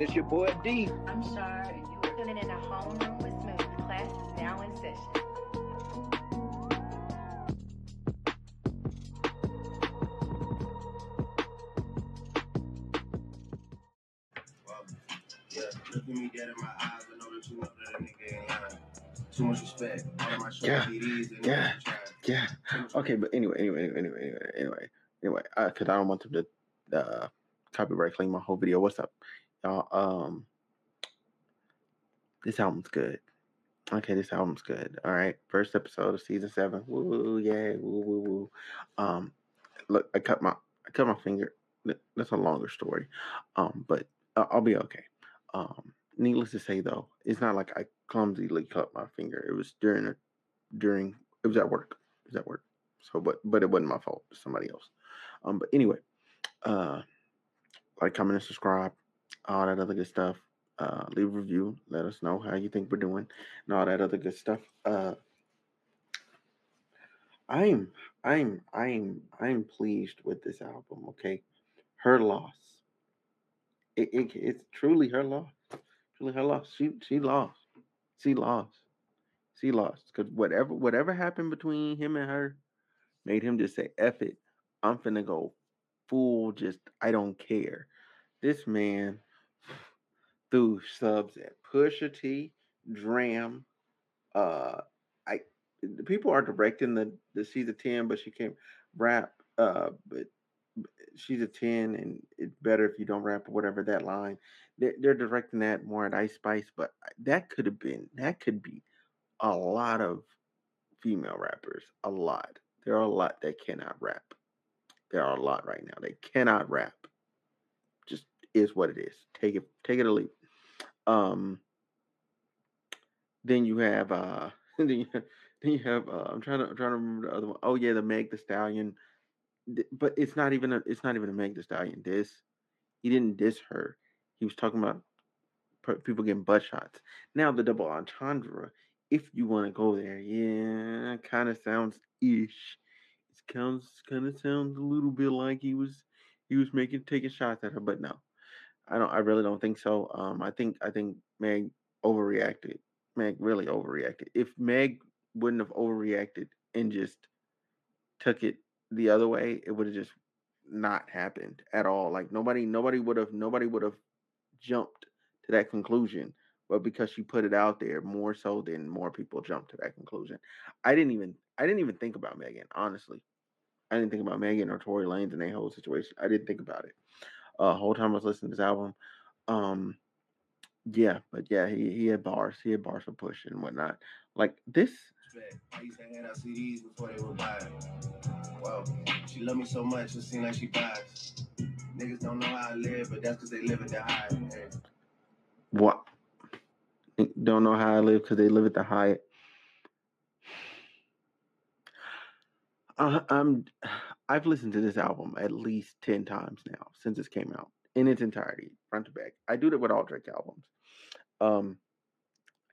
It's your boy D. I'm Shar, and you are tuning in a homeroom with Smooth. Class is now in session. Look at me dead in my eyes, I know that you know that a nigga ain't lying. Too much respect. All of my yeah, yeah, yeah. Okay, but anyway, anyway, anyway, anyway, anyway, anyway, anyway, because uh, I don't want them to uh, copyright claim my whole video. What's up, y'all? Um, this album's good. Okay, this album's good. All right, first episode of season seven. Woo, yay! woo, woo, woo. Um, look, I cut my I cut my finger. That's a longer story. Um, but I'll be okay. Um, needless to say, though, it's not like I clumsily cut my finger. It was during a, during it was at work. It was at work. So, but but it wasn't my fault. Somebody else. Um, but anyway, uh, like, comment, and subscribe, all that other good stuff. Uh, leave a review. Let us know how you think we're doing, and all that other good stuff. Uh, I'm I'm I'm I'm pleased with this album. Okay, her loss it, it, it's truly her loss. Truly her loss. She she lost. She lost. She lost. Because whatever whatever happened between him and her made him just say, F it. I'm finna go full just I don't care. This man threw subs at Pusha T, Dram, uh I people are directing the the season 10, but she can't rap. Uh but she's a 10 and it's better if you don't rap or whatever that line. They're, they're directing that more at ice spice but that could have been that could be a lot of female rappers a lot. There are a lot that cannot rap. There are a lot right now they cannot rap. Just is what it is. Take it take it or leave um then you have uh then you, have uh, i'm trying to I'm trying to remember the other one. Oh yeah the meg thee stallion but it's not even a it's not even a Meg Thee Stallion diss. He didn't diss her. He was talking about people getting butt shots. Now the double entendre, if you want to go there, yeah, kind of sounds ish. It sounds kind of sounds a little bit like he was he was making taking shots at her, but no, I don't. I really don't think so. Um, I think I think Meg overreacted. Meg really overreacted. If Meg wouldn't have overreacted and just took it the other way, it would have just not happened at all. Like nobody, nobody would have, nobody would have jumped to that conclusion. But because she put it out there more so than more people jumped to that conclusion. I didn't even, I didn't even think about Megan. Honestly, I didn't think about Megan or Tory Lanez and that whole situation. I didn't think about it. Uh, whole time I was listening to this album. Um, yeah, but yeah, he he had bars. He had bars for push and whatnot. Like this. I used to hand out CDs before they were buying. Whoa, she love me so much, it seems like she buys. Niggas don't know how I live, but that's because they live at the high. What? Don't know how I live because they live at the Hyatt. Uh, I'm, I've listened to this album at least ten times now since it came out in its entirety, front to back. I do that with all Drake albums. Um,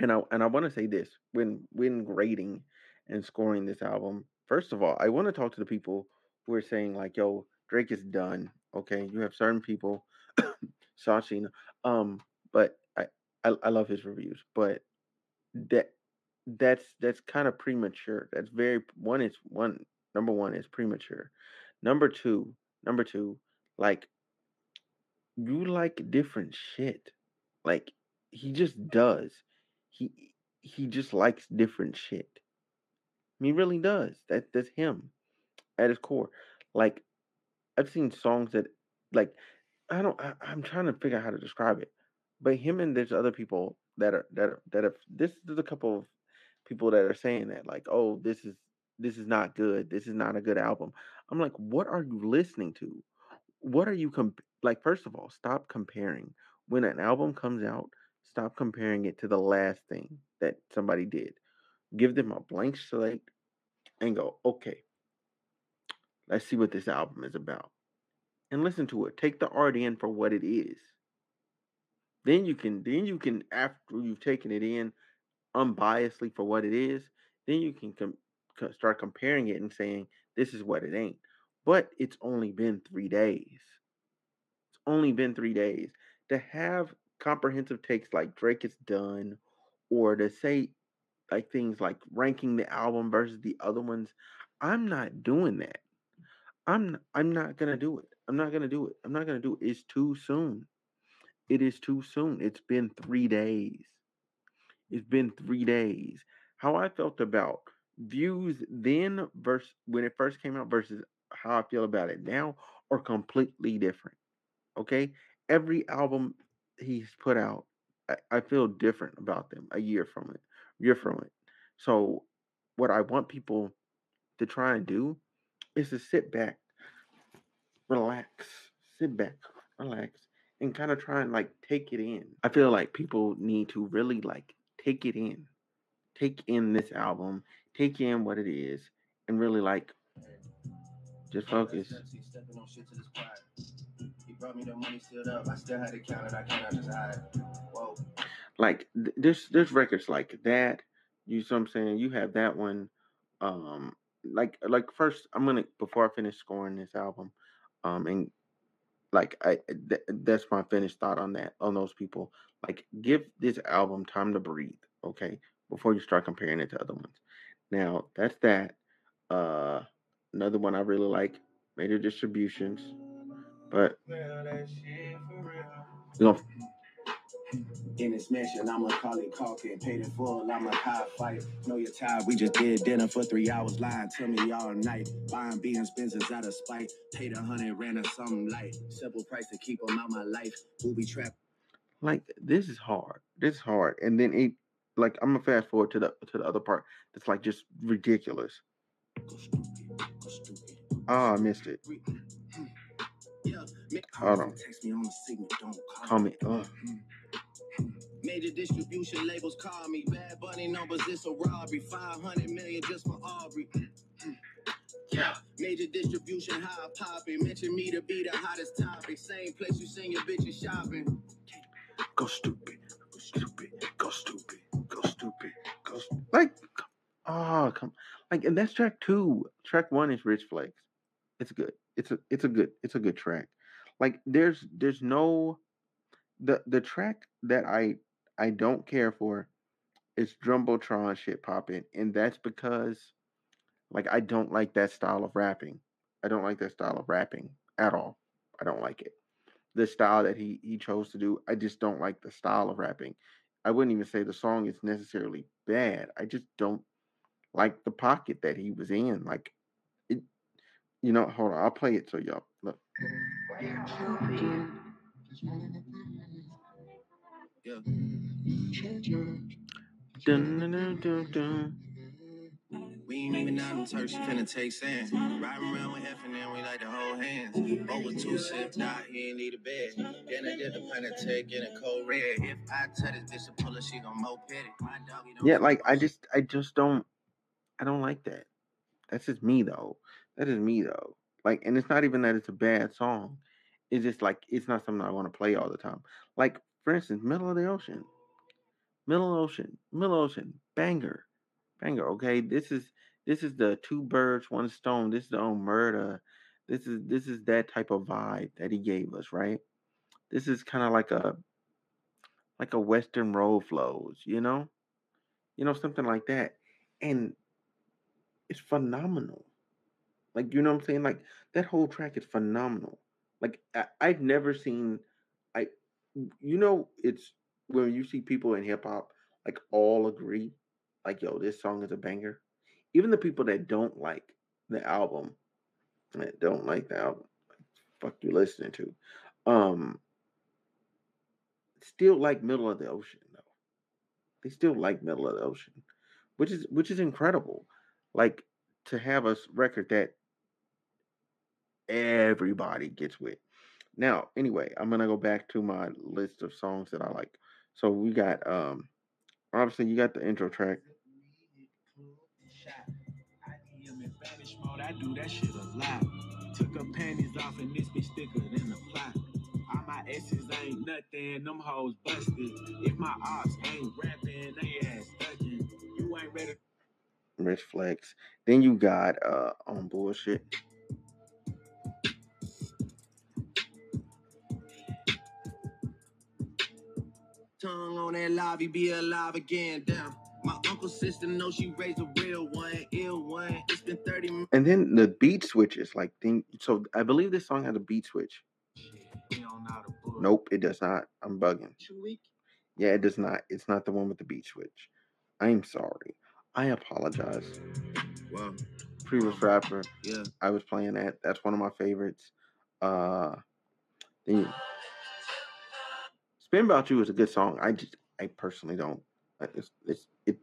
and I and I want to say this when when grading and scoring this album, first of all, I want to talk to the people who are saying like, "Yo, Drake is done." Okay, you have certain people, Sashina, um, but I, I I love his reviews, but that that's that's kind of premature. That's very one is one number one is premature. Number two, number two, like you like different shit. Like he just does. He he just likes different shit. He really does. That that's him at his core. Like I've seen songs that like I don't I, I'm trying to figure out how to describe it. But him and there's other people that are that are that have this there's a couple of people that are saying that like, oh, this is this is not good. This is not a good album. I'm like, what are you listening to? What are you comp- like? First of all, stop comparing. When an album comes out, stop comparing it to the last thing that somebody did give them a blank slate and go, okay, let's see what this album is about. And listen to it. Take the art in for what it is. Then you can, then you can, after you've taken it in unbiasedly for what it is, then you can com- start comparing it and saying, this is what it ain't. But it's only been three days. It's only been three days. To have comprehensive takes like Drake has done, or to say like things like ranking the album versus the other ones, I'm not doing that. I'm I'm not gonna do it. I'm not gonna do it. I'm not gonna do it. It's too soon. It is too soon. It's been three days. It's been three days. How I felt about views then versus when it first came out versus how I feel about it now are completely different. Okay? Every album he's put out, I, I feel different about them a year from it. Year from it. So what I want people to try and do is to sit back, relax, sit back, relax, and kind of try and like take it in. I feel like people need to really like take it in, take in this album, take in what it is, and really like just focus. Stepping on this. He brought me the money sealed up. I still had to count it. I cannot just hide. Whoa. Like th- there's there's records like that. You see what I'm saying? You have that one. Um, like like first I'm gonna before I finish scoring this album, um, and like I th- that's my finished thought on that on those people. Like give this album time to breathe, okay, before you start comparing it to other ones. Now that's that. Uh, another one I really like, Major Distributions, but you know, In this mission, I'm Macaulay Culkin. Paid in full, I'm a high fight. Know you're tired, we just did dinner for three hours. Lying to me all night. Buying B and Spencer's out of spite. Paid a hundred, ran or something light. Simple price to keep them out my life. Booby trap. like this is hard. This is hard, and then it like I'm gonna fast forward to the to the other part that's like just ridiculous. Go stupid, go stupid. Oh, I missed it. Yeah, ma- Hold on. Text me on the signal, don't call Call me. me. Uh, Major distribution labels call me. Bad bunny numbers, it's a robbery. 500 million just for Aubrey. Yeah. Major distribution, how I pop. Mention me to be the hottest topic. Same place you send your bitches shopping. go stupid. Go stupid. Go stupid. Stupid. Go like. Oh, come like, and that's track two. Track one is Rich Flex. It's good. It's a it's a good it's a good track. Like there's there's no the the track that I I don't care for is Jumbotron shit popping, and that's because like I don't like that style of rapping. I don't like that style of rapping at all. I don't like it. The style that he he chose to do, I just don't like the style of rapping. I wouldn't even say the song is necessarily bad. I just don't like the pocket that he was in. Like it you know, hold on, I'll play it so y'all look. Yeah. Dun, dun, dun, dun, dun. We ain't even out in Turks, finna take sand. Riding around with F and then we like to hold hands. Over two sips, nah, he ain't need a bed. Then I did the planet tech in a cold red. If I tell this bitch to pull her, she gon' moped it. My doggy don't Yeah, like I just I just don't I don't like that. That's just me though. That is me though. Like and it's not even that it's a bad song. It's just like it's not something I want to play all the time. Like for instance, Middle of the Ocean. Middle Ocean. Middle Ocean. Banger. Banger. Okay. This is this is the two birds, one stone. This is the own murder. This is this is that type of vibe that he gave us, right? This is kind of like a like a Western road flows, you know? You know, something like that. And it's phenomenal. Like, you know what I'm saying? Like that whole track is phenomenal. Like I, I've never seen I you know it's when you see people in hip hop like all agree, like, yo, this song is a banger. Even the people that don't like the album, that don't like the album, fuck you listening to, um, still like Middle of the Ocean though. They still like Middle of the Ocean, which is which is incredible. Like to have a record that everybody gets with. Now, anyway, I'm gonna go back to my list of songs that I like. So we got um obviously you got the intro track. I do that shit a lot. Took her panties off and this bitch thicker than the plot. All my exes ain't nothing, them hoes busted. If my ops ain't rapping, they ass thuggin'. You ain't ready Rich Flex. Then you got uh on bullshit. tongue on that live, be alive again. Damn. My uncle's sister knows she raised a real one, ill one. It's been 30 minutes. And then the beat switches, like thing. So I believe this song has a beat switch. We don't know how to book. Nope, it does not. I'm bugging. Yeah, it does not. It's not the one with the beat switch. I'm sorry. I apologize. Well, Previous rapper, yeah. I was playing that. That's one of my favorites. Uh, then "Spin About You" is a good song. I just, I personally don't. It's, it's, it,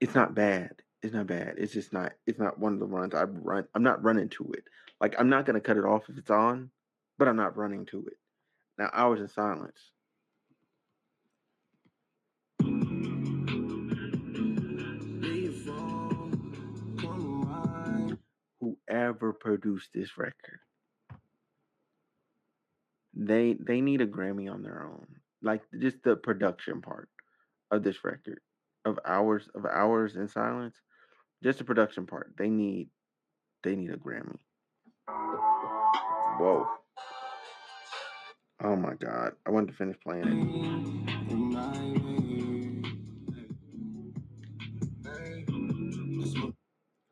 it's not bad. It's not bad. It's just not. It's not one of the runs I run. I'm not running to it. Like I'm not gonna cut it off if it's on, but I'm not running to it. Now, hours in silence. whoever produced this record they they need a grammy on their own like just the production part of this record of hours of hours in silence just the production part they need they need a grammy whoa oh my god i wanted to finish playing it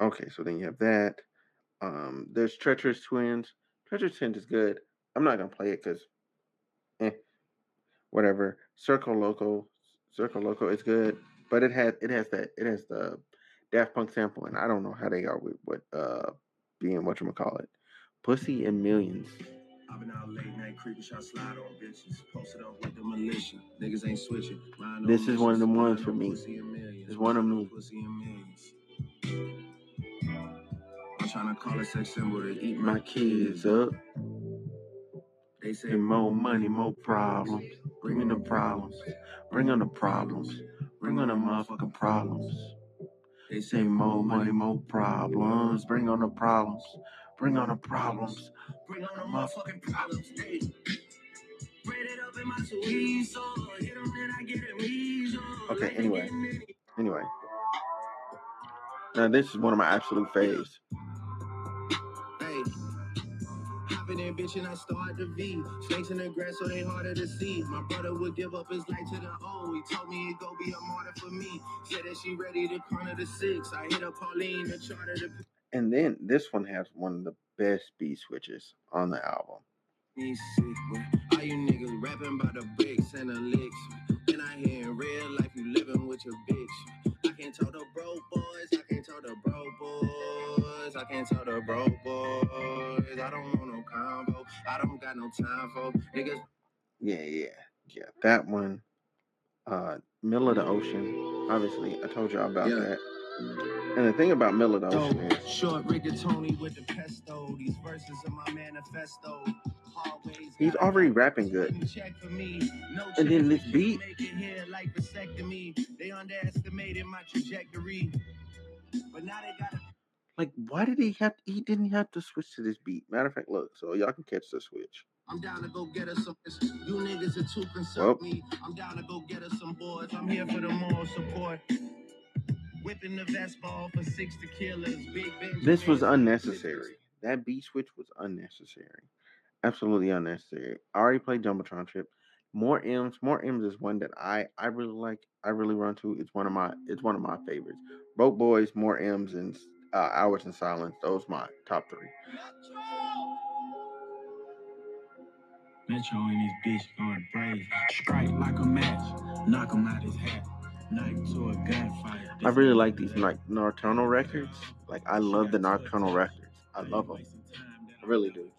Okay, so then you have that. Um, there's Treacherous Twins. Treacherous Twins is good. I'm not gonna play it because, eh, whatever. Circo Loco, Circo Loco is good, but it has it has that it has the Daft Punk sample, and I don't know how they are with what uh being what you call it, Pussy and Millions. I've been out late night creeping, shot slide on bitches. Posted up with the militia. Niggas ain't switching. Mind This is one of the ones for me. pussy and millions. It's one of me. Pussy and millions. I'm trying to call a sex symbol to eat My kids up, They say more money, more problems. Bring me the problems, bring on the problems, bring on the motherfucking problems. They Say more money, more problems. Bring on the problems. Bring on the problems. Bring on the motherfucking problems. Hey. It up in my squeeze, so hit 'em, then I get it. Okay, anyway. Anyway. Now this is one of my absolute faves. Hopping bitch, and I start the V. Snakes in the grass, so they harder to see. My brother would give up his life to the O. He told me it go be a martyr for me. Said that she ready to corner the six. I hit up Pauline to charter the And then this one has one of the best beat switches on the album. me sick. All you niggas rapping about the bricks and the licks. And I hear in real life you living with your bitch. I can't tell the bro boys, I can't tell the bro boys, I can't tell the bro boys. I don't want no combo, I don't got no time for niggas. Yeah, yeah, yeah. That one. Uh Middle of the Ocean. Obviously, I told y'all about Yeah. that. And the thing about Middle of the Ocean is Short rigatoni with the pesto. These verses are my manifesto. Always already rapping good. a check for me. No And then this beat- Make it here like vasectomy. They underestimated my trajectory. But now they got like why did he have he didn't have to switch to this beat. Matter of fact, look, so y'all can catch the switch. I'm down to go get us some. You niggas are too concerned Well. me. I'm down to go get us some boys. I'm here for the moral support. Whipping the vest ball for six tequilas. Big Benz. This was unnecessary. That beat switch was unnecessary. Absolutely unnecessary. I already played Jumbotron Trip. More M's. More M's is one that I I really like. I really run to. It's one of my it's one of my favorites. Broke Boys, More M's, and uh, Hours in Silence. Those my top three. Metro and his bitch going brave. Strike like a match, knock him out his hat. Knife to a gunfight. I really like these like Nocturnal records. Like I love the Nocturnal records. I love them. I really do.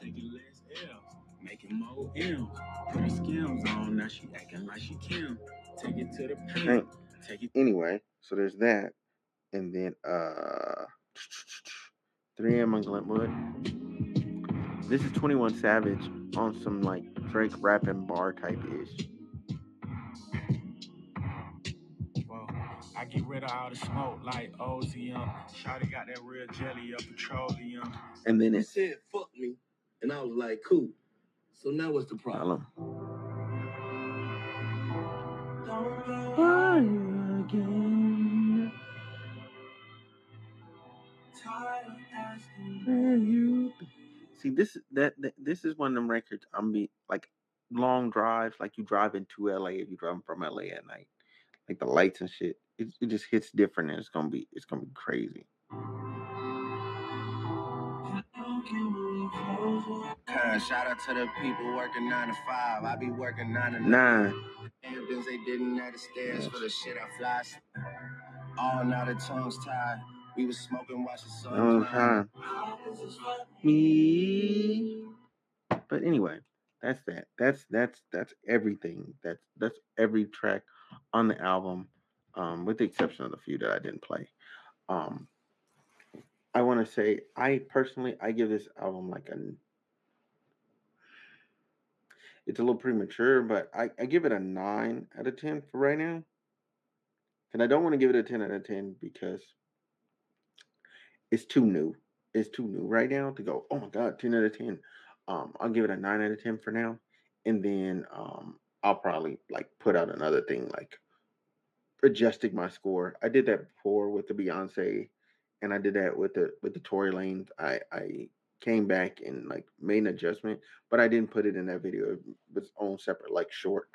Taking less L's, making more M's. Put her skims on, now she acting like she Kim. Take it to the Thank- Take it Anyway, so there's that, and then uh, 3M on Glenwood. This is 21 Savage on some like Drake rapping bar type ish. Whoa. I get rid of all the smoke like Ozium. Shawty got that real jelly of petroleum. And then He it's said, fuck me. And I was like, cool. So now what's the problem? Problem. See this that, that this is one of them records I'm be like long drives, like you drive into LA if you driving from LA at night, like the lights and shit, it, it just hits different and it's gonna be it's gonna be crazy. Shout out to the people working nine to five. I be working nine to Nine. Hamptons, they didn't have the stairs for the shit I fly. All now the tongues tied. We was smoking, watching sun. Long time. Me. But anyway, that's that. That's that's that's everything. That's that's every track on the album, um, with the exception of the few that I didn't play. Um, I want to say I personally I give this album like a. It's a little premature, but I, I give it a nine out of ten for right now. And I don't want to give it a ten out of ten because it's too new. It's too new right now to go. Oh my god, ten out of ten. Um, I'll give it a nine out of ten for now, and then um, I'll probably like put out another thing like adjusting my score. I did that before with the Beyonce, and I did that with the with the Tory Lanez. I I came back and like made an adjustment, but I didn't put it in that video. It was own separate like short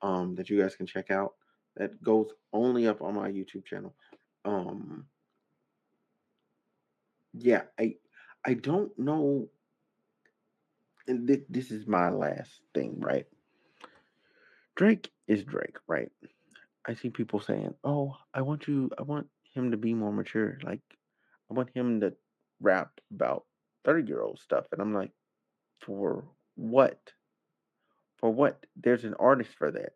um that you guys can check out. That goes only up on my YouTube channel. Um yeah, I I don't know and thi- this is my last thing, right? Drake is Drake, right? I see people saying, "Oh, I want you I want him to be more mature. Like I want him to rap about 30-year-old stuff." And I'm like, "For what? For what? There's an artist for that.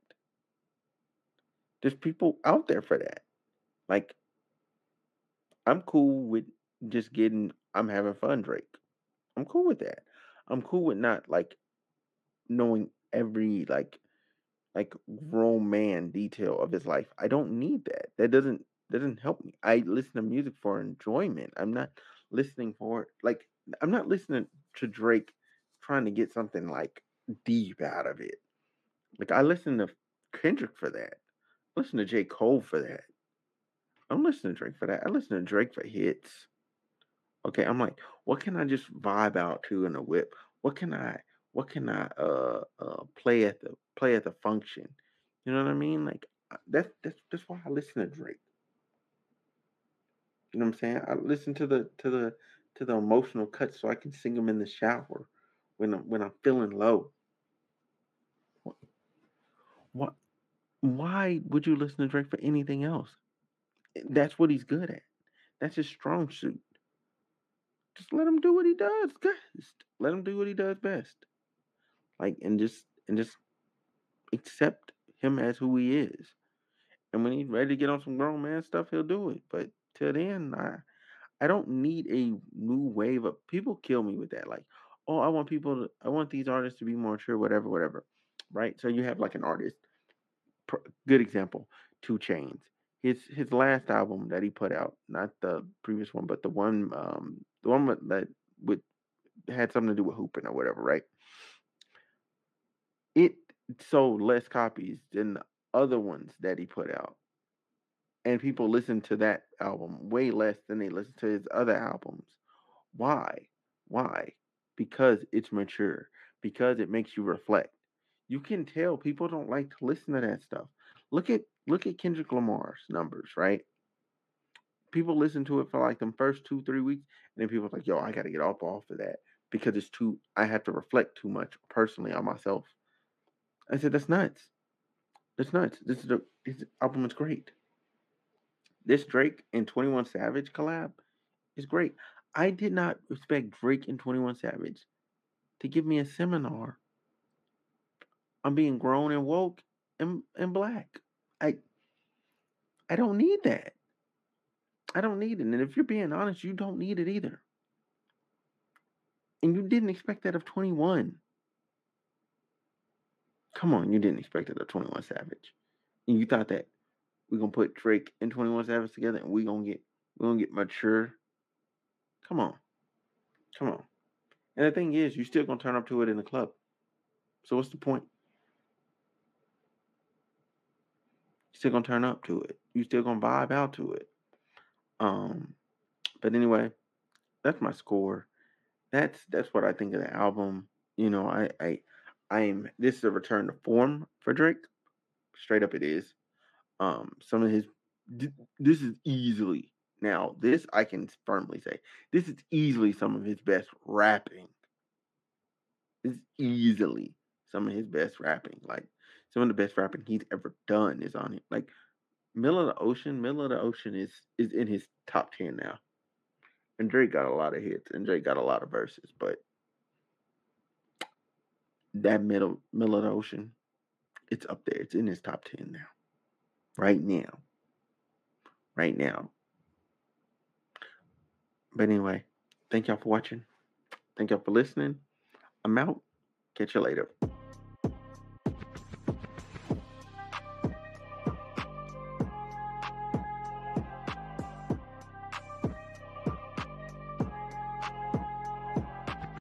There's people out there for that. Like I'm cool with just getting I'm having fun, Drake. I'm cool with that. I'm cool with not like knowing every like like grown man detail of his life. I don't need that. That doesn't doesn't help me. I listen to music for enjoyment. I'm not listening for like I'm not listening to Drake trying to get something like deep out of it. Like I listen to Kendrick for that. I listen to J. Cole for that. I'm listening to Drake for that. I listen to Drake for hits. Okay, I'm like, what can I just vibe out to in a whip? What can I what can I uh uh play at the play at the function? You know what I mean? Like uh, that's that's that's why I listen to Drake. You know what I'm saying? I listen to the to the to the emotional cuts so I can sing them in the shower when I'm when I'm feeling low. What what why would you listen to Drake for anything else? That's what he's good at. That's his strong suit. Just let him do what he does best. Let him do what he does best. Like and just and just accept him as who he is. And when he's ready to get on some grown man stuff, he'll do it. But till then, I I don't need a new wave of people kill me with that. Like, oh, I want people to I want these artists to be more mature, whatever, whatever. Right? So you have like an artist. Good example, 2 Chainz. His his last album that he put out, not the previous one, but the one um the one with, that with had something to do with hooping or whatever, right? It sold less copies than the other ones that he put out. And people listen to that album way less than they listen to his other albums. Why? Why? Because it's mature. Because it makes you reflect. You can tell people don't like to listen to that stuff. Look at look at Kendrick Lamar's numbers, right? People listen to it for like the first two, three weeks, and then people are like, yo, I gotta get off off of that because it's too I have to reflect too much personally on myself. I said, that's nuts. That's nuts. This is the his album is great. This Drake and 21 Savage collab is great. I did not expect Drake and 21 Savage to give me a seminar on being grown and woke and, and black. I I don't need that. I don't need it. And if you're being honest, you don't need it either. And you didn't expect that of 21. Come on, you didn't expect it of 21 Savage. And you thought that we're gonna put Drake and 21 Savage together and we're gonna get we're gonna get mature. Come on. Come on. And the thing is, you're still gonna turn up to it in the club. So what's the point? You're still gonna turn up to it. You still gonna vibe out to it. Um, but anyway, that's my score. That's that's what I think of the album. You know, I I I'm this is a return to form for Drake. Straight up, it is. Um, some of his this is easily now this I can firmly say this is easily some of his best rapping. This is easily some of his best rapping. Like some of the best rapping he's ever done is on it. Like Middle of the Ocean, Middle of the Ocean is is in his top ten now. And Drake got a lot of hits and Drake got a lot of verses, but that middle middle of the ocean, it's up there. It's in his top ten now. Right now. Right now. But anyway, thank y'all for watching. Thank y'all for listening. I'm out. Catch you later.